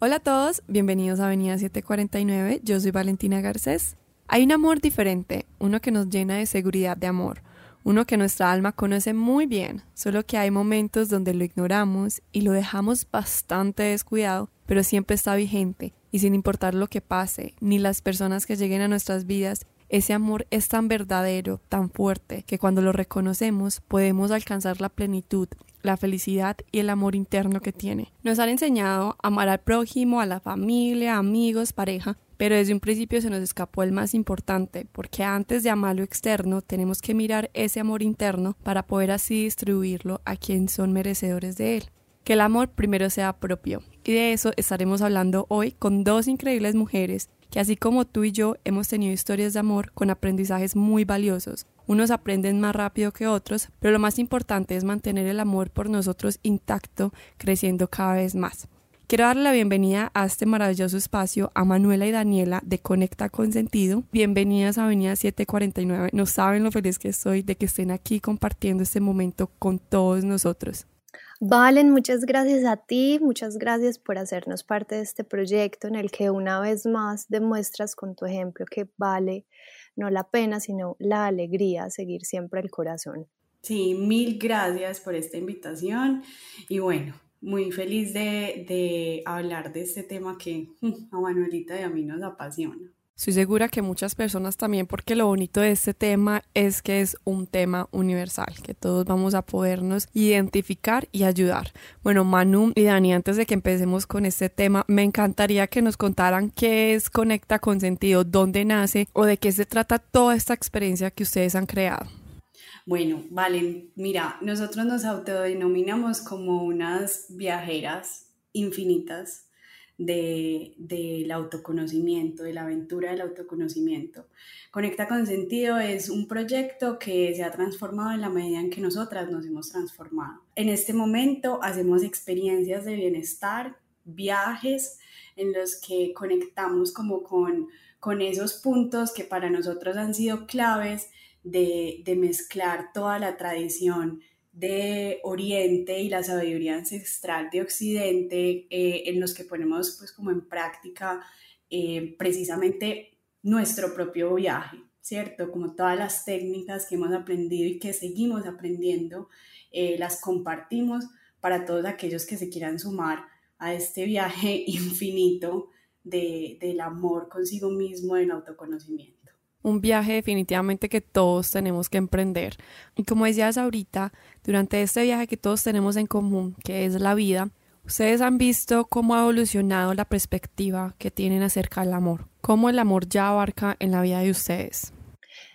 Hola a todos, bienvenidos a Avenida 749, yo soy Valentina Garcés. Hay un amor diferente, uno que nos llena de seguridad de amor, uno que nuestra alma conoce muy bien, solo que hay momentos donde lo ignoramos y lo dejamos bastante descuidado, pero siempre está vigente y sin importar lo que pase, ni las personas que lleguen a nuestras vidas, ese amor es tan verdadero, tan fuerte, que cuando lo reconocemos podemos alcanzar la plenitud la felicidad y el amor interno que tiene. Nos han enseñado a amar al prójimo, a la familia, amigos, pareja, pero desde un principio se nos escapó el más importante, porque antes de amar lo externo tenemos que mirar ese amor interno para poder así distribuirlo a quienes son merecedores de él. Que el amor primero sea propio. Y de eso estaremos hablando hoy con dos increíbles mujeres que así como tú y yo hemos tenido historias de amor con aprendizajes muy valiosos. Unos aprenden más rápido que otros, pero lo más importante es mantener el amor por nosotros intacto, creciendo cada vez más. Quiero darle la bienvenida a este maravilloso espacio a Manuela y Daniela de Conecta con Sentido. Bienvenidas a Avenida 749. No saben lo feliz que estoy de que estén aquí compartiendo este momento con todos nosotros. Valen, muchas gracias a ti, muchas gracias por hacernos parte de este proyecto en el que una vez más demuestras con tu ejemplo que vale no la pena, sino la alegría, seguir siempre el corazón. Sí, mil gracias por esta invitación y bueno, muy feliz de, de hablar de este tema que a Manuelita y a mí nos apasiona. Estoy segura que muchas personas también, porque lo bonito de este tema es que es un tema universal, que todos vamos a podernos identificar y ayudar. Bueno, Manu y Dani, antes de que empecemos con este tema, me encantaría que nos contaran qué es Conecta con Sentido, dónde nace o de qué se trata toda esta experiencia que ustedes han creado. Bueno, Valen, mira, nosotros nos autodenominamos como unas viajeras infinitas del autoconocimiento, de la aventura del autoconocimiento. Conecta con Sentido es un proyecto que se ha transformado en la medida en que nosotras nos hemos transformado. En este momento hacemos experiencias de bienestar, viajes en los que conectamos como con, con esos puntos que para nosotros han sido claves de, de mezclar toda la tradición de Oriente y la sabiduría ancestral de Occidente eh, en los que ponemos pues como en práctica eh, precisamente nuestro propio viaje, ¿cierto? Como todas las técnicas que hemos aprendido y que seguimos aprendiendo, eh, las compartimos para todos aquellos que se quieran sumar a este viaje infinito de, del amor consigo mismo, del autoconocimiento un viaje definitivamente que todos tenemos que emprender. Y como decías ahorita, durante este viaje que todos tenemos en común, que es la vida, ustedes han visto cómo ha evolucionado la perspectiva que tienen acerca del amor, cómo el amor ya abarca en la vida de ustedes.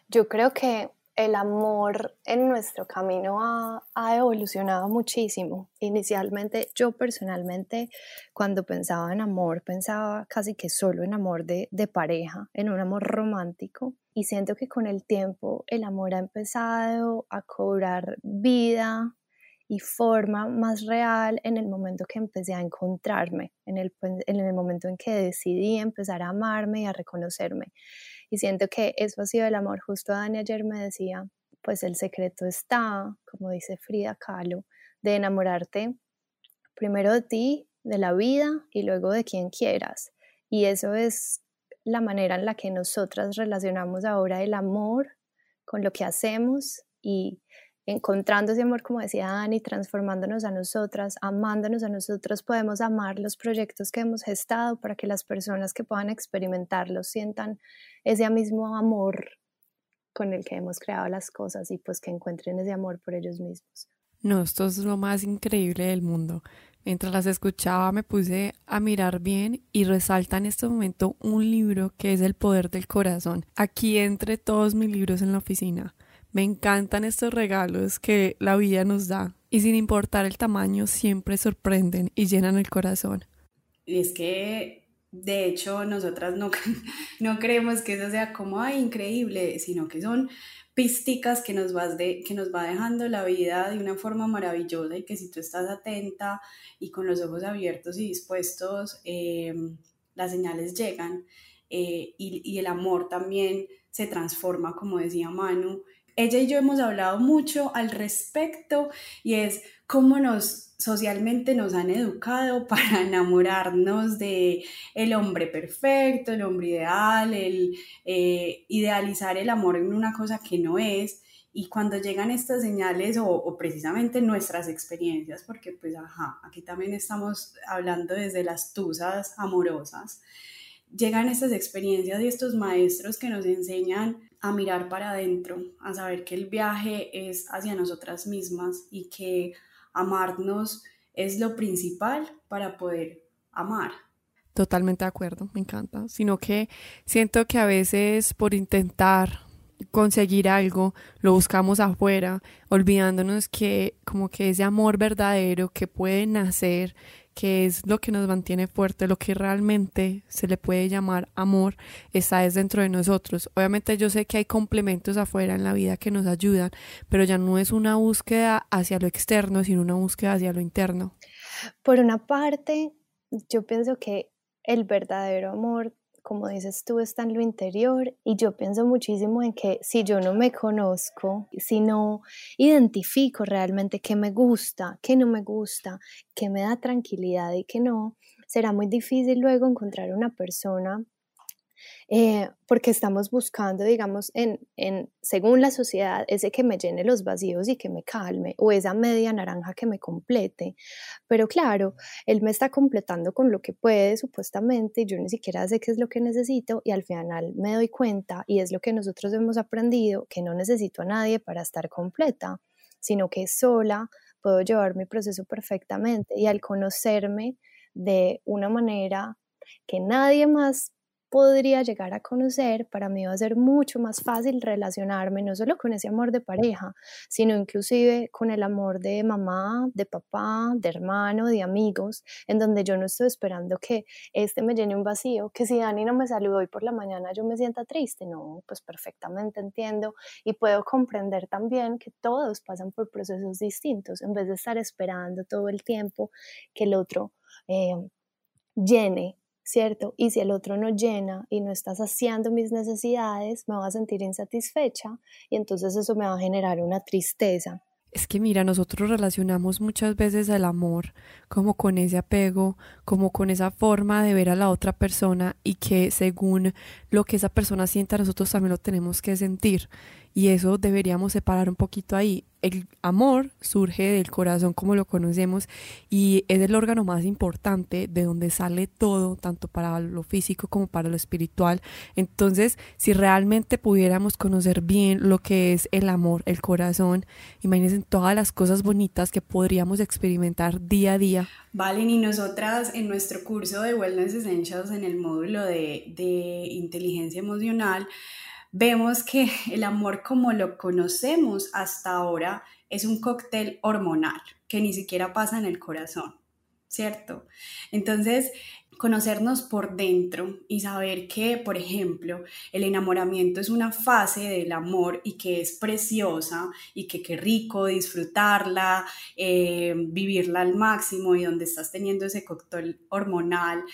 Yo creo que el amor en nuestro camino ha, evolucionado muchísimo. Inicialmente, yo personalmente, cuando pensaba en amor, pensaba casi que solo en amor de, pareja, en un amor romántico. Y siento que con el tiempo el amor ha empezado a cobrar vida y forma más real en el momento que empecé a encontrarme, en el momento en que decidí empezar a amarme y a reconocerme. Y siento que eso ha sido el amor. Justo Dani ayer me decía, pues el secreto está, como dice Frida Kahlo, de enamorarte primero de ti, de la vida y luego de quien quieras. Y eso es la manera en la que nosotras relacionamos ahora el amor con lo que hacemos y encontrando ese amor, como decía Dani, transformándonos a nosotras, amándonos a nosotros, podemos amar los proyectos que hemos gestado para que las personas que puedan experimentarlos sientan ese mismo amor con el que hemos creado las cosas y pues que encuentren ese amor por ellos mismos. No, esto es lo más increíble del mundo. Mientras las escuchaba me puse a mirar bien y resalta en este momento un libro que es El Poder del Corazón. Aquí entre todos mis libros en la oficina. Me encantan estos regalos que la vida nos da y sin importar el tamaño siempre sorprenden y llenan el corazón. Es que de hecho nosotras no, no creemos que eso sea como ay, increíble, sino que son pisticas que nos, vas de, que nos va dejando la vida de una forma maravillosa y que si tú estás atenta y con los ojos abiertos y dispuestos, eh, las señales llegan eh, y, y el amor también se transforma, como decía Manu, ella y yo hemos hablado mucho al respecto y es cómo nos socialmente nos han educado para enamorarnos de el hombre perfecto, el hombre ideal, el eh, idealizar el amor en una cosa que no es. Y cuando llegan estas señales o, o, precisamente nuestras experiencias, porque pues ajá, aquí también estamos hablando desde las tusas amorosas, llegan estas experiencias y estos maestros que nos enseñan a mirar para adentro, a saber que el viaje es hacia nosotras mismas y que amarnos es lo principal para poder amar. Totalmente de acuerdo, me encanta. Sino que siento que a veces por intentar conseguir algo lo buscamos afuera, olvidándonos que como que ese amor verdadero que puede nacer que es lo que nos mantiene fuerte, lo que realmente se le puede llamar amor, está es dentro de nosotros. Obviamente yo sé que hay complementos afuera en la vida que nos ayudan, pero ya no es una búsqueda hacia lo externo, sino una búsqueda hacia lo interno. Por una parte, yo pienso que el verdadero amor como dices tú, está en lo interior y yo pienso muchísimo en que si yo no me conozco, si no identifico realmente qué me gusta, qué no me gusta, qué me da tranquilidad y qué no, será muy difícil luego encontrar una persona eh, porque estamos buscando, digamos, en, según la sociedad, ese que me llene los vacíos y que me calme, o esa media naranja que me complete. Pero claro, él me está completando con lo que puede, supuestamente, yo ni siquiera sé qué es lo que necesito, y al final me doy cuenta, y es lo que nosotros hemos aprendido, que no necesito a nadie para estar completa, sino que sola puedo llevar mi proceso perfectamente, y al conocerme de una manera que nadie más podría llegar a conocer, para mí va a ser mucho más fácil relacionarme no solo con ese amor de pareja, sino inclusive con el amor de mamá, de papá, de hermano, de amigos, en donde yo no estoy esperando que este me llene un vacío, que si Dani no me saludó hoy por la mañana yo me sienta triste, no, pues perfectamente entiendo y puedo comprender también que todos pasan por procesos distintos, en vez de estar esperando todo el tiempo que el otro eh, llene ¿cierto? Y si el otro no llena y no está saciando mis necesidades, me voy a sentir insatisfecha y entonces eso me va a generar una tristeza. Es que mira, nosotros relacionamos muchas veces el amor como con ese apego, como con esa forma de ver a la otra persona y que según lo que esa persona sienta nosotros también lo tenemos que sentir. Y eso deberíamos separar un poquito ahí el amor surge del corazón como lo conocemos y es el órgano más importante de donde sale todo, tanto para lo físico como para lo espiritual. Entonces, si realmente pudiéramos conocer bien lo que es el amor, el corazón, imagínense todas las cosas bonitas que podríamos experimentar día a día. Valen, y nosotras en nuestro curso de Wellness Essentials en el módulo de, de inteligencia emocional, vemos que el amor como lo conocemos hasta ahora es un cóctel hormonal que ni siquiera pasa en el corazón, ¿cierto? Entonces, conocernos por dentro y saber que, por ejemplo, el enamoramiento es una fase del amor y que es preciosa y que qué rico disfrutarla, eh, vivirla al máximo y donde estás teniendo ese cóctel hormonal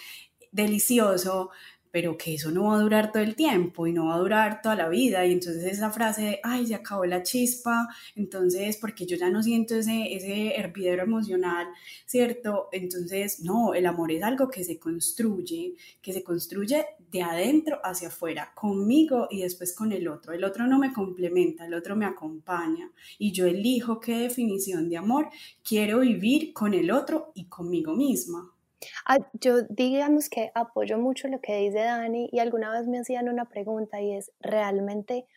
delicioso, pero que eso no va a durar todo el tiempo y no va a durar toda la vida. Y entonces esa frase de, ay, se acabó la chispa, entonces, porque yo ya no siento ese, ese hervidero emocional, ¿cierto? Entonces, no, el amor es algo que se construye, que se construye de adentro hacia afuera, conmigo y después con el otro. El otro no me complementa, el otro me acompaña y yo elijo qué definición de amor quiero vivir con el otro y conmigo misma. Ah, yo digamos que apoyo mucho lo que dice Dani y alguna vez me hacían una pregunta y es, ¿realmente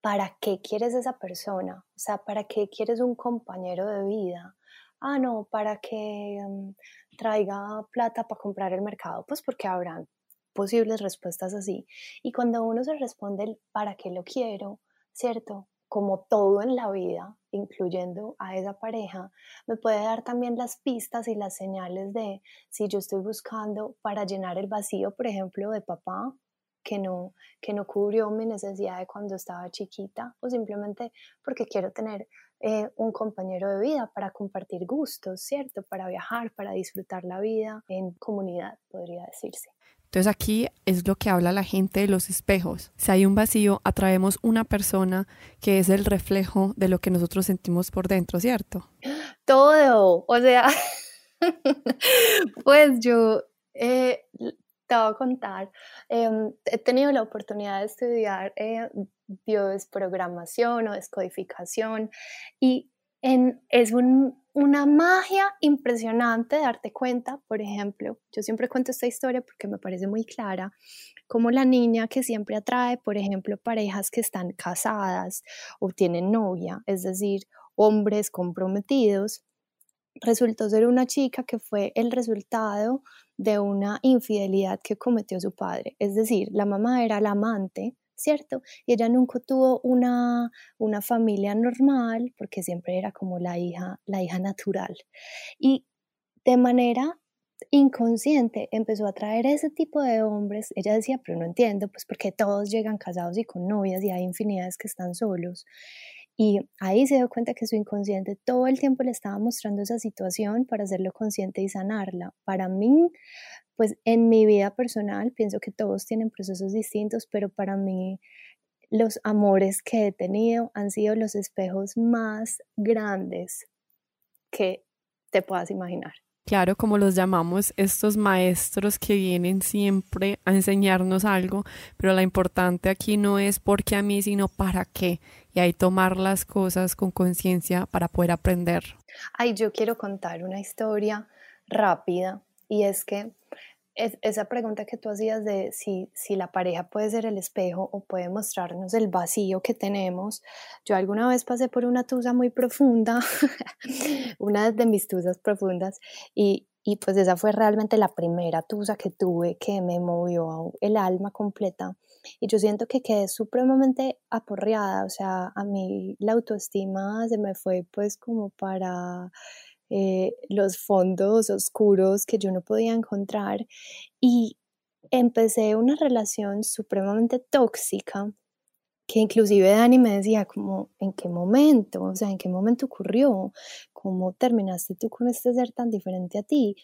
para qué quieres esa persona? O sea, ¿para qué quieres un compañero de vida? Ah, no, para que mm, traiga plata para comprar el mercado, pues porque habrán posibles respuestas así. Y cuando uno se responde el para qué lo quiero, ¿cierto? como todo en la vida, incluyendo a esa pareja, me puede dar también las pistas y las señales de si yo estoy buscando para llenar el vacío, por ejemplo, de papá, que no, que no cubrió mi necesidad de cuando estaba chiquita, o simplemente porque quiero tener eh, un compañero de vida para compartir gustos, ¿cierto? Para viajar, para disfrutar la vida en comunidad, podría decirse. Entonces aquí es lo que habla la gente de los espejos. Si hay un vacío, atraemos una persona que es el reflejo de lo que nosotros sentimos por dentro, ¿cierto? Todo, o sea, pues yo eh, te voy a contar, em, he tenido la oportunidad de estudiar eh, biodesprogramación o descodificación y es una magia impresionante darte cuenta, por ejemplo, yo siempre cuento esta historia porque me parece muy clara, como la niña que siempre atrae, por ejemplo, parejas que están casadas o tienen novia, es decir, hombres comprometidos, resultó ser una chica que fue el resultado de una infidelidad que cometió su padre. Es decir, la mamá era la amante, ¿cierto? Y ella nunca tuvo una, una familia normal porque siempre era como la hija, la hija natural. Y de manera inconsciente empezó a traer ese tipo de hombres. Ella decía, pero no entiendo, pues porque todos llegan casados y con novias y hay infinidades que están solos. Y ahí se dio cuenta que su inconsciente todo el tiempo le estaba mostrando esa situación para hacerlo consciente y sanarla. Para mí, pues en mi vida personal, pienso que todos tienen procesos distintos, pero para mí los amores que he tenido han sido los espejos más grandes que te puedas imaginar. Claro, como los llamamos, estos maestros que vienen siempre a enseñarnos algo, pero la importante aquí no es por qué a mí, sino para qué. Y ahí tomar las cosas con conciencia para poder aprender. Ay, yo quiero contar una historia rápida y es que esa pregunta que tú hacías de si, si la pareja puede ser el espejo o puede mostrarnos el vacío que tenemos, yo alguna vez pasé por una tusa muy profunda, una de mis tusas profundas, y, y pues esa fue realmente la primera tusa que tuve que me movió el alma completa. Y yo siento que quedé supremamente aporreada, o sea, a mí la autoestima se me fue pues como para eh, los fondos oscuros que yo no podía encontrar y empecé una relación supremamente tóxica que inclusive Dani me decía como, ¿en qué momento? O sea, ¿en qué momento ocurrió? ¿Cómo terminaste tú con este ser tan diferente a ti?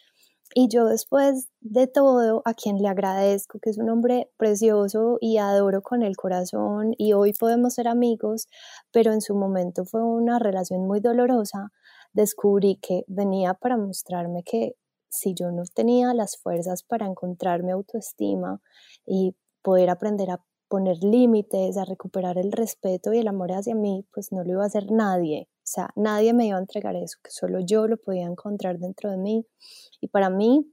Y yo después de todo, a quien le agradezco, que es un hombre precioso y adoro con el corazón y hoy podemos ser amigos, pero en su momento fue una relación muy dolorosa, descubrí que venía para mostrarme que si yo no tenía las fuerzas para encontrar mi autoestima y poder aprender a poner límites, a recuperar el respeto y el amor hacia mí, pues no lo iba a hacer nadie. O sea, nadie me iba a entregar eso, que solo yo lo podía encontrar dentro de mí. Y para mí,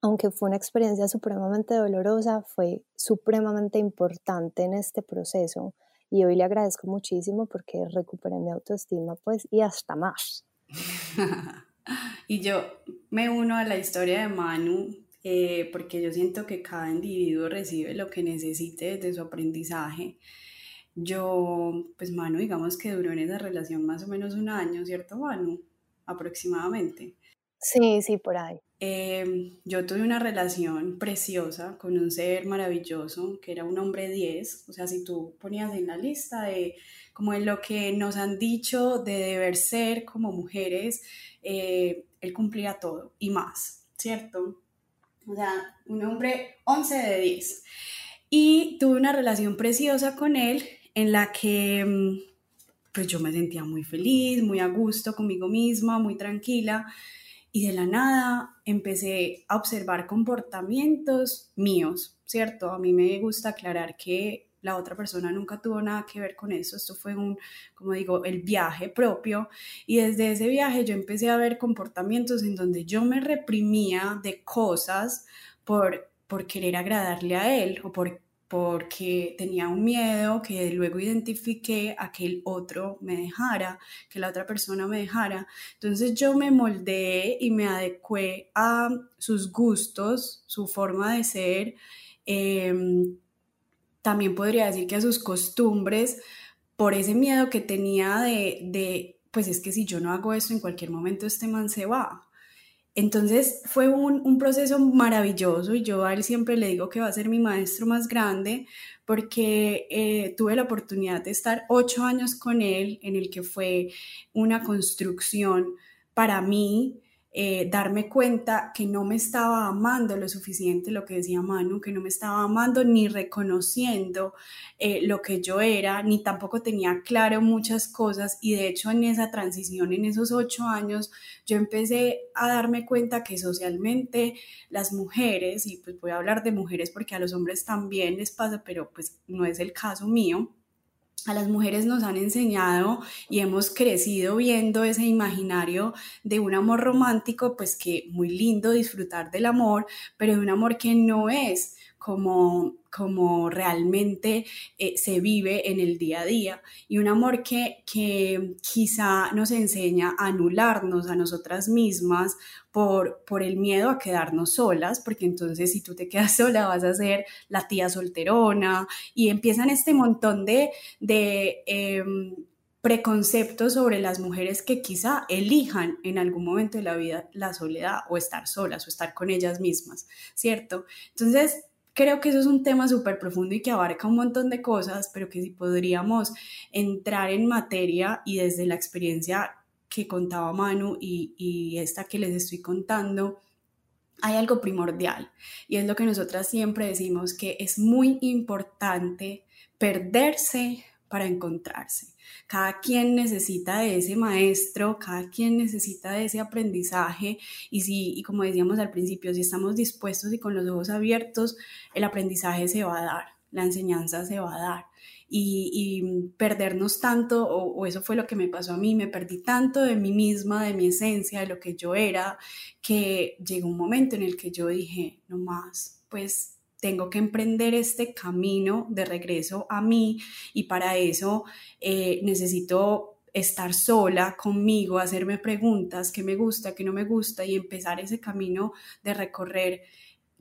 aunque fue una experiencia supremamente dolorosa, fue supremamente importante en este proceso. Y hoy le agradezco muchísimo porque recuperé mi autoestima, pues, y hasta más. y yo me uno a la historia de Manu eh, porque yo siento que cada individuo recibe lo que necesite desde su aprendizaje. Yo, pues Manu, digamos que duró en esa relación más o menos un año, ¿cierto, Manu? Aproximadamente. Sí, sí, por ahí. Em, yo tuve una relación preciosa con un ser maravilloso que era un hombre 10, o sea, si tú ponías en la lista de como en lo que nos han dicho de deber ser como mujeres, eh, él cumplía todo y más, ¿cierto? O sea, un hombre 11 de 10. Y tuve una relación preciosa con él en la que mm, pues yo me sentía muy feliz, muy a gusto conmigo misma, muy tranquila y de la nada empecé a observar comportamientos míos, ¿cierto? A mí me gusta aclarar que la otra persona nunca tuvo nada que ver con eso, esto fue un, como digo, el viaje propio y desde ese viaje yo empecé a ver comportamientos en donde yo me reprimía de cosas por, por querer agradarle a él o por porque tenía un miedo que luego identifiqué a que el otro me dejara, que la otra persona me dejara. Entonces yo me moldeé y me adecué a sus gustos, su forma de ser. Em, también podría decir que a sus costumbres, por ese miedo que tenía de, de, pues es que si yo no hago esto en cualquier momento, este man se va. Entonces fue un, proceso maravilloso y yo a él siempre le digo que va a ser mi maestro más grande porque eh, tuve la oportunidad de estar ocho años con él en el que fue una construcción para mí eh, darme cuenta que no me estaba amando lo suficiente, lo que decía Manu, que no me estaba amando ni reconociendo eh, lo que yo era, ni tampoco tenía claro muchas cosas. Y de hecho en esa transición, en esos ocho años, yo empecé a darme cuenta que socialmente las mujeres, y pues voy a hablar de mujeres porque a los hombres también les pasa, pero pues no es el caso mío, a las mujeres nos han enseñado y hemos crecido viendo ese imaginario de un amor romántico, pues que muy lindo disfrutar del amor, pero de un amor que no es como, como realmente eh, se vive en el día a día y un amor que, que quizá nos enseña a anularnos a nosotras mismas por, por el miedo a quedarnos solas, porque entonces si tú te quedas sola vas a ser la tía solterona y empiezan este montón de... de em, preconceptos sobre las mujeres que quizá elijan en algún momento de la vida la soledad o estar solas o estar con ellas mismas, ¿cierto? Entonces, creo que eso es un tema súper profundo y que abarca un montón de cosas, pero que si podríamos entrar en materia y desde la experiencia que contaba Manu y, y esta que les estoy contando, hay algo primordial y es lo que nosotras siempre decimos que es muy importante perderse para encontrarse. Cada quien necesita de ese maestro, cada quien necesita de ese aprendizaje y si, y como decíamos al principio, si estamos dispuestos y con los ojos abiertos, el aprendizaje se va a dar, la enseñanza se va a dar. Y, perdernos tanto, o, o, eso fue lo que me pasó a mí, me perdí tanto de mí misma, de mi esencia, de lo que yo era, que llegó un momento en el que yo dije, no más, pues tengo que emprender este camino de regreso a mí y para eso eh, necesito estar sola conmigo, hacerme preguntas, qué me gusta, qué no me gusta y empezar ese camino de recorrer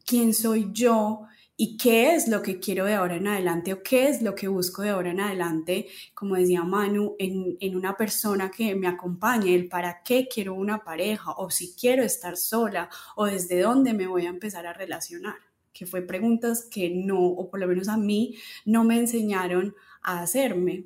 quién soy yo y qué es lo que quiero de ahora en adelante o qué es lo que busco de ahora en adelante, como decía Manu, en, en una persona que me acompañe, el para qué quiero una pareja o si quiero estar sola o desde dónde me voy a empezar a relacionar que fue preguntas que no, o por lo menos a mí, no me enseñaron a hacerme.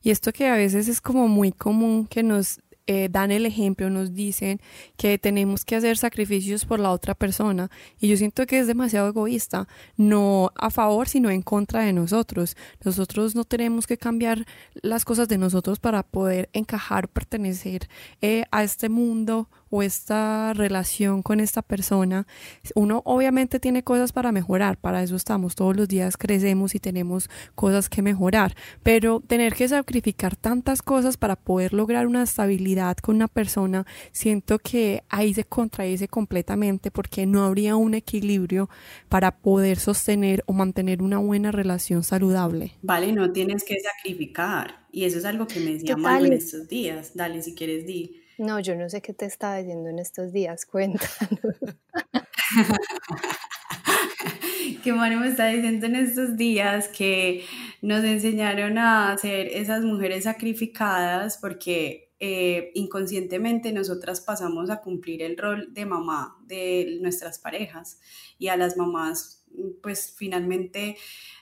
Y esto que a veces es como muy común que nos eh, dan el ejemplo, nos dicen que tenemos que hacer sacrificios por la otra persona y yo siento que es demasiado egoísta, no a favor sino en contra de nosotros. Nosotros no tenemos que cambiar las cosas de nosotros para poder encajar, pertenecer eh, a este mundo o esta relación con esta persona, uno obviamente tiene cosas para mejorar, para eso estamos, todos los días crecemos y tenemos cosas que mejorar, pero tener que sacrificar tantas cosas para poder lograr una estabilidad con una persona, siento que ahí se contradice completamente porque no habría un equilibrio para poder sostener o mantener una buena relación saludable. Vale, no tienes que sacrificar. Y eso es algo que me decía Mario en estos días. Dale, si quieres, di. No, yo no sé qué te estaba diciendo en estos días, cuéntanos. que Mario me está diciendo en estos días que nos enseñaron a ser esas mujeres sacrificadas porque eh, inconscientemente nosotras pasamos a cumplir el rol de mamá de nuestras parejas y a las mamás pues finalmente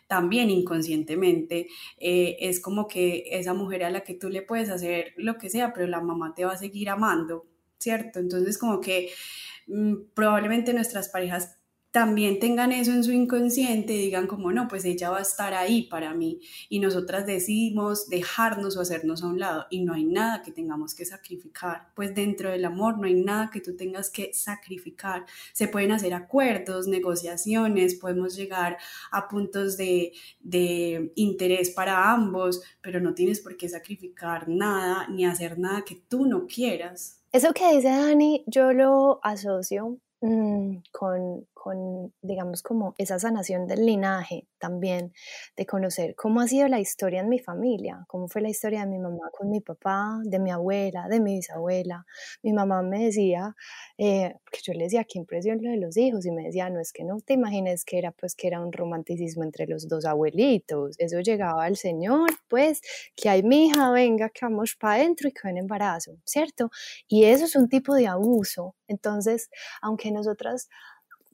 también inconscientemente, eh, es como que esa mujer a la que tú le puedes hacer lo que sea, pero la mamá te va a seguir amando, ¿cierto? Entonces como que mm, probablemente nuestras parejas también tengan eso en su inconsciente y digan como no, pues ella va a estar ahí para mí y nosotras decidimos dejarnos o hacernos a un lado y no hay nada que tengamos que sacrificar, pues dentro del amor no hay nada que tú tengas que sacrificar, se pueden hacer acuerdos, negociaciones, podemos llegar a puntos de, de interés para ambos, pero no tienes por qué sacrificar nada ni hacer nada que tú no quieras. Eso que dice Dani, yo lo asocio Mm, con, con, digamos, como esa sanación del linaje también, de conocer cómo ha sido la historia en mi familia, cómo fue la historia de mi mamá con mi papá, de mi abuela, de mi bisabuela. Mi mamá me decía, eh, que yo le decía, qué impresión lo de los hijos, y me decía, no es que no te imagines que era, pues, que era un romanticismo entre los dos abuelitos, eso llegaba al Señor, pues, que hay mi hija, venga, que vamos para adentro y que en embarazo, ¿cierto? Y eso es un tipo de abuso entonces, aunque nosotras,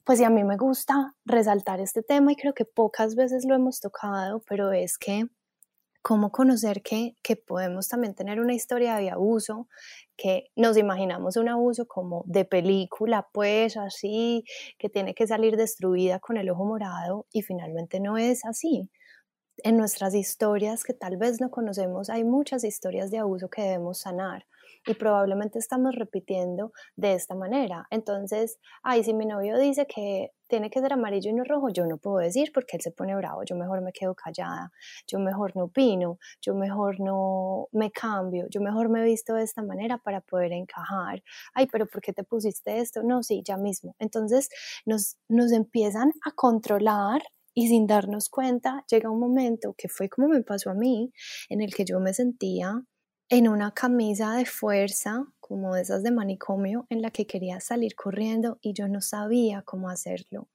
pues y a mí me gusta resaltar este tema y creo que pocas veces lo hemos tocado, pero es que cómo conocer que, que podemos también tener una historia de abuso, que nos imaginamos un abuso como de película, pues así, que tiene que salir destruida con el ojo morado y finalmente no es así. En nuestras historias que tal vez no conocemos hay muchas historias de abuso que debemos sanar y probablemente estamos repitiendo de esta manera. Entonces, ay, si mi novio dice que tiene que ser amarillo y no rojo, yo no puedo decir porque él se pone bravo, yo mejor me quedo callada, yo mejor no opino, yo mejor no me cambio, yo mejor me visto de esta manera para poder encajar. Ay, pero ¿por qué te pusiste esto? No, sí, ya mismo. Entonces nos, nos empiezan a controlar y sin darnos cuenta llega un momento que fue como me pasó a mí, en el que yo me sentía en una camisa de fuerza, como esas de manicomio, en la que quería salir corriendo y yo no sabía cómo hacerlo.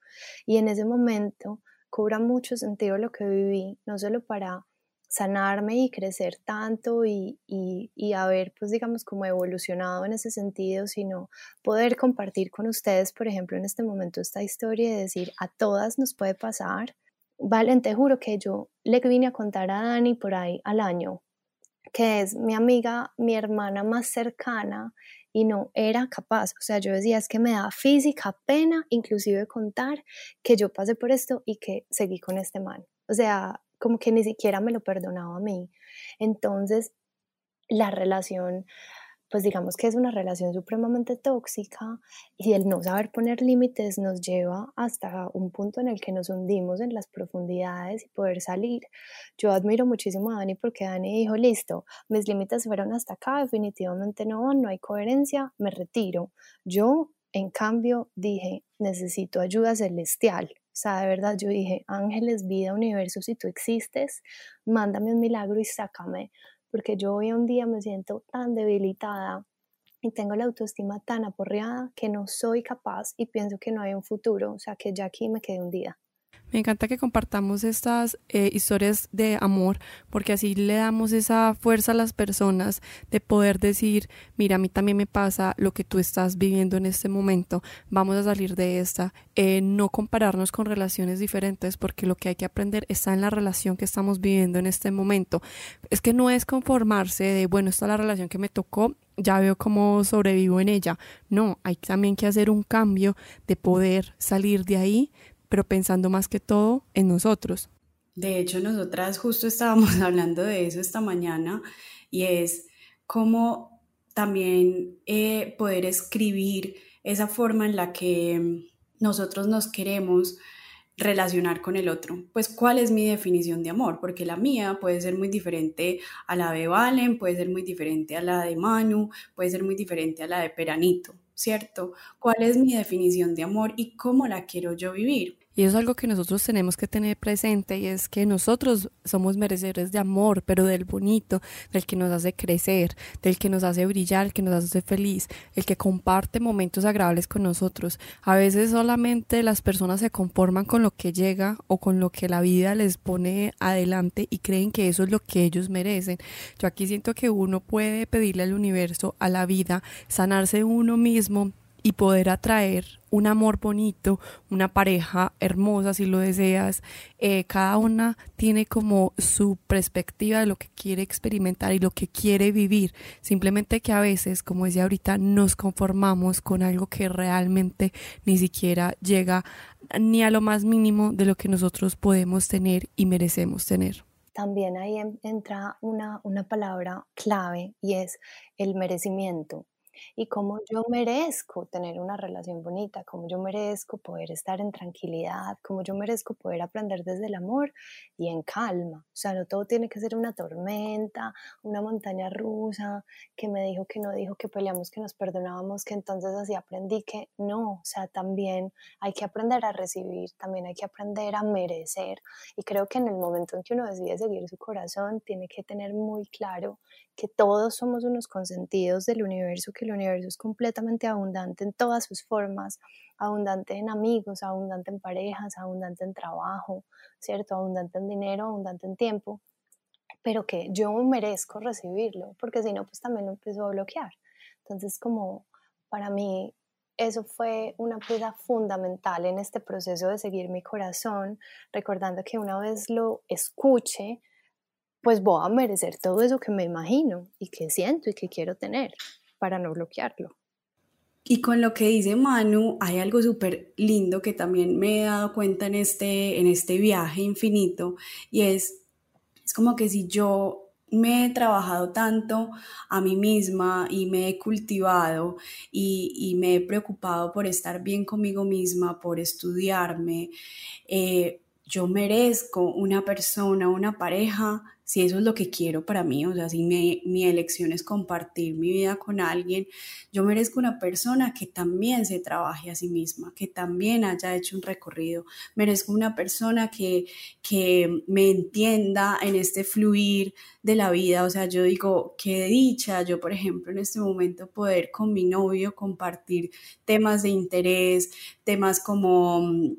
Y en ese momento cobra mucho sentido lo que viví, no solo para sanarme y crecer tanto y, y, haber, pues digamos, como evolucionado en ese sentido, sino poder compartir con ustedes, por ejemplo, en este momento esta historia y decir, a todas nos puede pasar. Valen, te juro que yo le vine a contar a Dani por ahí al año, que es mi amiga, mi hermana más cercana, y no era capaz. O sea, yo decía, es que me da física pena inclusive contar que yo pasé por esto y que seguí con este mal. O sea, como que ni siquiera me lo perdonaba a mí. Entonces, la relación pues digamos que es una relación supremamente tóxica y el no saber poner límites nos lleva hasta un punto en el que nos hundimos en las profundidades y poder salir. Yo admiro muchísimo a Dani porque Dani dijo, listo, mis límites fueron hasta acá, definitivamente no, no hay coherencia, me retiro. Yo, en cambio, dije, necesito ayuda celestial. O sea, de verdad, yo dije, ángeles, vida, universo, si tú existes, mándame un milagro y sácame porque yo hoy un día me siento tan debilitada y tengo la autoestima tan aporreada que no soy capaz y pienso que no hay un futuro, o sea que ya aquí me quedé un día. Me encanta que compartamos estas eh, historias de amor porque así le damos esa fuerza a las personas de poder decir, mira, a mí también me pasa lo que tú estás viviendo en este momento, vamos a salir de esta, eh, no compararnos con relaciones diferentes porque lo que hay que aprender está en la relación que estamos viviendo en este momento. Es que no es conformarse de, bueno, esta es la relación que me tocó, ya veo cómo sobrevivo en ella. No, hay también que hacer un cambio de poder salir de ahí pero pensando más que todo en nosotros. De hecho, nosotras justo estábamos hablando de eso esta mañana y es cómo también eh, poder escribir esa forma en la que nosotros nos queremos relacionar con el otro. Pues cuál es mi definición de amor, porque la mía puede ser muy diferente a la de Valen, puede ser muy diferente a la de Manu, puede ser muy diferente a la de Peranito. ¿cierto? ¿Cuál es mi definición de amor y cómo la quiero yo vivir? Y eso es algo que nosotros tenemos que tener presente y es que nosotros somos merecedores de amor, pero del bonito, del que nos hace crecer, del que nos hace brillar, el que nos hace feliz, el que comparte momentos agradables con nosotros. A veces solamente las personas se conforman con lo que llega o con lo que la vida les pone adelante y creen que eso es lo que ellos merecen. Yo aquí siento que uno puede pedirle al universo, a la vida, sanarse uno mismo y poder atraer un amor bonito, una pareja hermosa si lo deseas. Eh, cada una tiene como su perspectiva de lo que quiere experimentar y lo que quiere vivir. Simplemente que a veces, como decía ahorita, nos conformamos con algo que realmente ni siquiera llega ni a lo más mínimo de lo que nosotros podemos tener y merecemos tener. También ahí entra una, una palabra clave y es el merecimiento y cómo yo merezco tener una relación bonita, cómo yo merezco poder estar en tranquilidad, cómo yo merezco poder aprender desde el amor y en calma. O sea, no todo tiene que ser una tormenta, una montaña rusa, que me dijo que no dijo, que peleamos, que nos perdonábamos, que entonces así aprendí que no, o sea, también hay que aprender a recibir, también hay que aprender a merecer. Y creo que en el momento en que uno decide seguir su corazón, tiene que tener muy claro que todos somos unos consentidos del universo, que el universo es completamente abundante en todas sus formas, abundante en amigos, abundante en parejas, abundante en trabajo, ¿cierto? Abundante en dinero, abundante en tiempo, pero que yo merezco recibirlo, porque si no, pues también lo empiezo a bloquear. Entonces, como para mí eso fue una pieza fundamental en este proceso de seguir mi corazón, recordando que una vez lo escuche, pues voy a merecer todo eso que me imagino y que siento y que quiero tener para no bloquearlo. Y con lo que dice Manu, hay algo súper lindo que también me he dado cuenta en este, en este viaje infinito y es, es como que si yo me he trabajado tanto a mí misma y me he cultivado y, me he preocupado por estar bien conmigo misma, por estudiarme, eh, yo merezco una persona, una pareja si eso es lo que quiero para mí, o sea, si mi, elección es compartir mi vida con alguien, yo merezco una persona que también se trabaje a sí misma, que también haya hecho un recorrido, merezco una persona que, que me entienda en este fluir de la vida, o sea, yo digo, qué dicha, yo por ejemplo en este momento poder con mi novio compartir temas de interés, temas como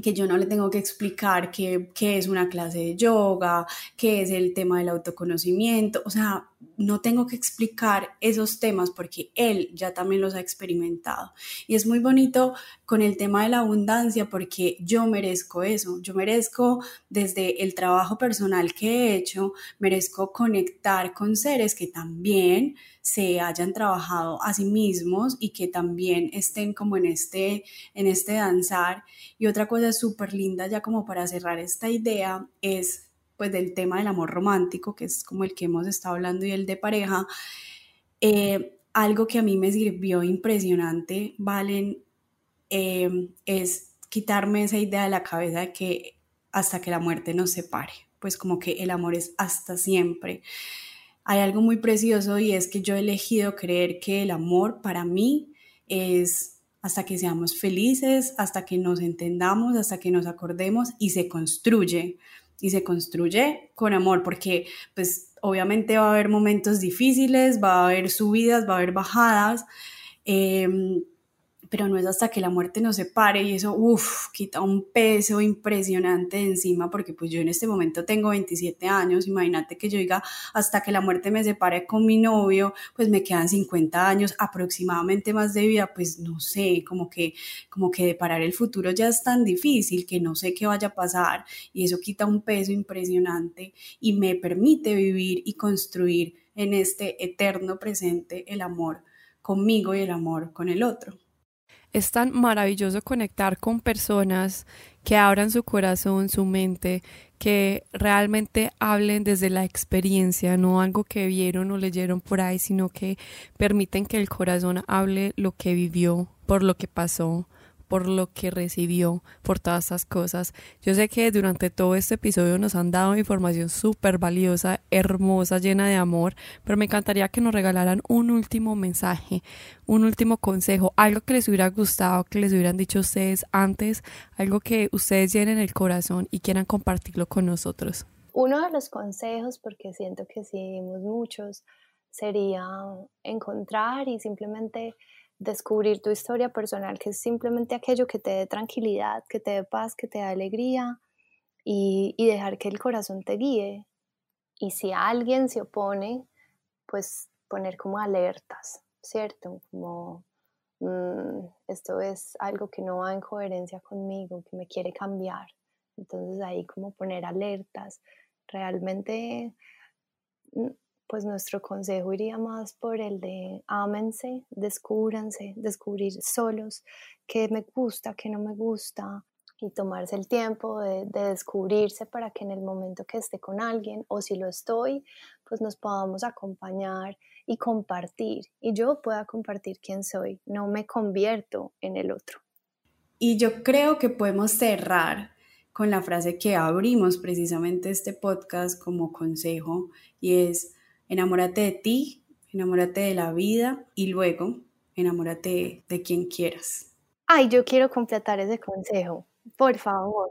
que yo no le tengo que explicar qué, es una clase de yoga, qué es el tema del autoconocimiento, o sea, no tengo que explicar esos temas porque él ya también los ha experimentado. Y es muy bonito con el tema de la abundancia porque yo merezco eso, yo merezco desde el trabajo personal que he hecho, merezco conectar con seres que también se hayan trabajado a sí mismos y que también estén como en este, en este danzar. Y otra cosa súper linda, ya como para cerrar esta idea, es pues del tema del amor romántico, que es como el que hemos estado hablando, y el de pareja. Eh, algo que a mí me sirvió impresionante, Valen, eh, es quitarme esa idea de la cabeza de que hasta que la muerte nos separe, pues como que el amor es hasta siempre hay algo muy precioso y es que yo he elegido creer que el amor para mí es hasta que seamos felices, hasta que nos entendamos, hasta que nos acordemos y se construye. Y se construye con amor, porque pues obviamente va a haber momentos difíciles, va a haber subidas, va a haber bajadas. Em, pero no es hasta que la muerte nos separe y eso, uff, quita un peso impresionante de encima, porque pues yo en este momento tengo 27 años, imagínate que yo diga, hasta que la muerte me separe con mi novio, pues me quedan 50 años aproximadamente más de vida, pues no sé, como que, como que de parar el futuro ya es tan difícil que no sé qué vaya a pasar y eso quita un peso impresionante y me permite vivir y construir en este eterno presente el amor conmigo y el amor con el otro. Es tan maravilloso conectar con personas que abran su corazón, su mente, que realmente hablen desde la experiencia, no algo que vieron o leyeron por ahí, sino que permiten que el corazón hable lo que vivió, por lo que pasó, por lo que recibió, por todas esas cosas. Yo sé que durante todo este episodio nos han dado información súper valiosa, hermosa, llena de amor, pero me encantaría que nos regalaran un último mensaje, un último consejo, algo que les hubiera gustado, que les hubieran dicho ustedes antes, algo que ustedes llenen el corazón y quieran compartirlo con nosotros. Uno de los consejos, porque siento que si muchos, sería encontrar y simplemente descubrir tu historia personal, que es simplemente aquello que te dé tranquilidad, que te dé paz, que te dé alegría y, dejar que el corazón te guíe. Y si alguien se opone, pues poner como alertas, ¿cierto? Como mm, esto es algo que no va en coherencia conmigo, que me quiere cambiar. Entonces ahí como poner alertas. Realmente mm, pues nuestro consejo iría más por el de ámense, descúbranse, descubrir solos qué me gusta, qué no me gusta y tomarse el tiempo de, descubrirse para que en el momento que esté con alguien o si lo estoy, pues nos podamos acompañar y compartir y yo pueda compartir quién soy, no me convierto en el otro. Y yo creo que podemos cerrar con la frase que abrimos precisamente este podcast como consejo y es enamórate de ti, enamórate de la vida y luego enamórate de, quien quieras. Ay, yo quiero completar ese consejo, por favor.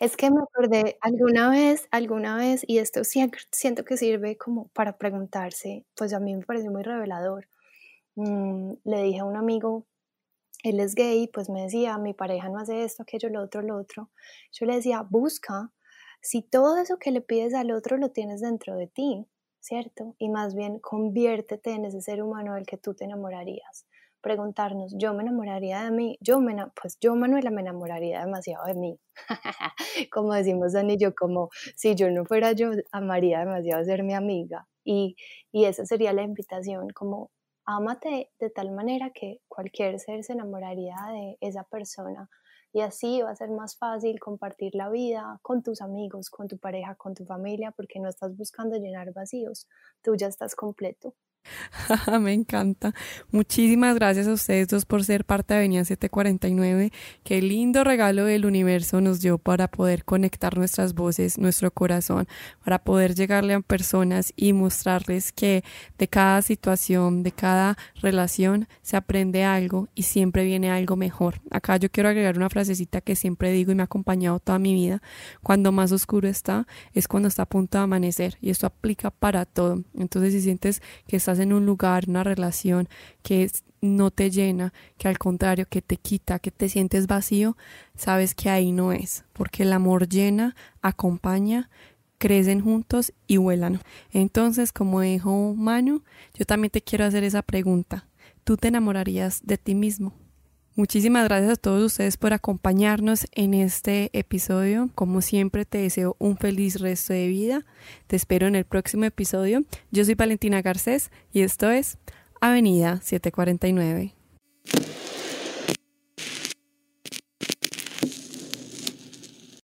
Es que me acordé alguna vez, alguna vez, y esto siento que sirve como para preguntarse, pues a mí me pareció muy revelador. Mm, le dije a un amigo, él es gay, pues me decía, mi pareja no hace esto, aquello, lo otro, lo otro. Yo le decía, busca si todo eso que le pides al otro lo tienes dentro de ti, ¿cierto? Y más bien conviértete en ese ser humano del que tú te enamorarías, preguntarnos, yo me enamoraría de mí, yo me, pues yo Manuela me enamoraría demasiado de mí, como decimos Dani y yo, como si yo no fuera yo, amaría demasiado ser mi amiga. Y, y esa sería la invitación, como ámate de tal manera que cualquier ser se enamoraría de esa persona y así va a ser más fácil compartir la vida con tus amigos, con tu pareja, con tu familia, porque no estás buscando llenar vacíos, tú ya estás completo. Me encanta. Muchísimas gracias a ustedes dos por ser parte de Avenida 749. Qué lindo regalo del universo nos dio para poder conectar nuestras voces, nuestro corazón, para poder llegarle a personas y mostrarles que de cada situación, de cada relación, se aprende algo y siempre viene algo mejor. Acá yo quiero agregar una frasecita que siempre digo y me ha acompañado toda mi vida. Cuando más oscuro está, es cuando está a punto de amanecer. Y esto aplica para todo. Entonces, si sientes que estás en un lugar, una relación que no te llena, que al contrario, que te quita, que te sientes vacío, sabes que ahí no es, porque el amor llena, acompaña, crecen juntos y vuelan. Entonces, como dijo Manu, yo también te quiero hacer esa pregunta. ¿Tú te enamorarías de ti mismo? Muchísimas gracias a todos ustedes por acompañarnos en este episodio. Como siempre te deseo un feliz resto de vida. Te espero en el próximo episodio. Yo soy Valentina Garcés y esto es Avenida 749.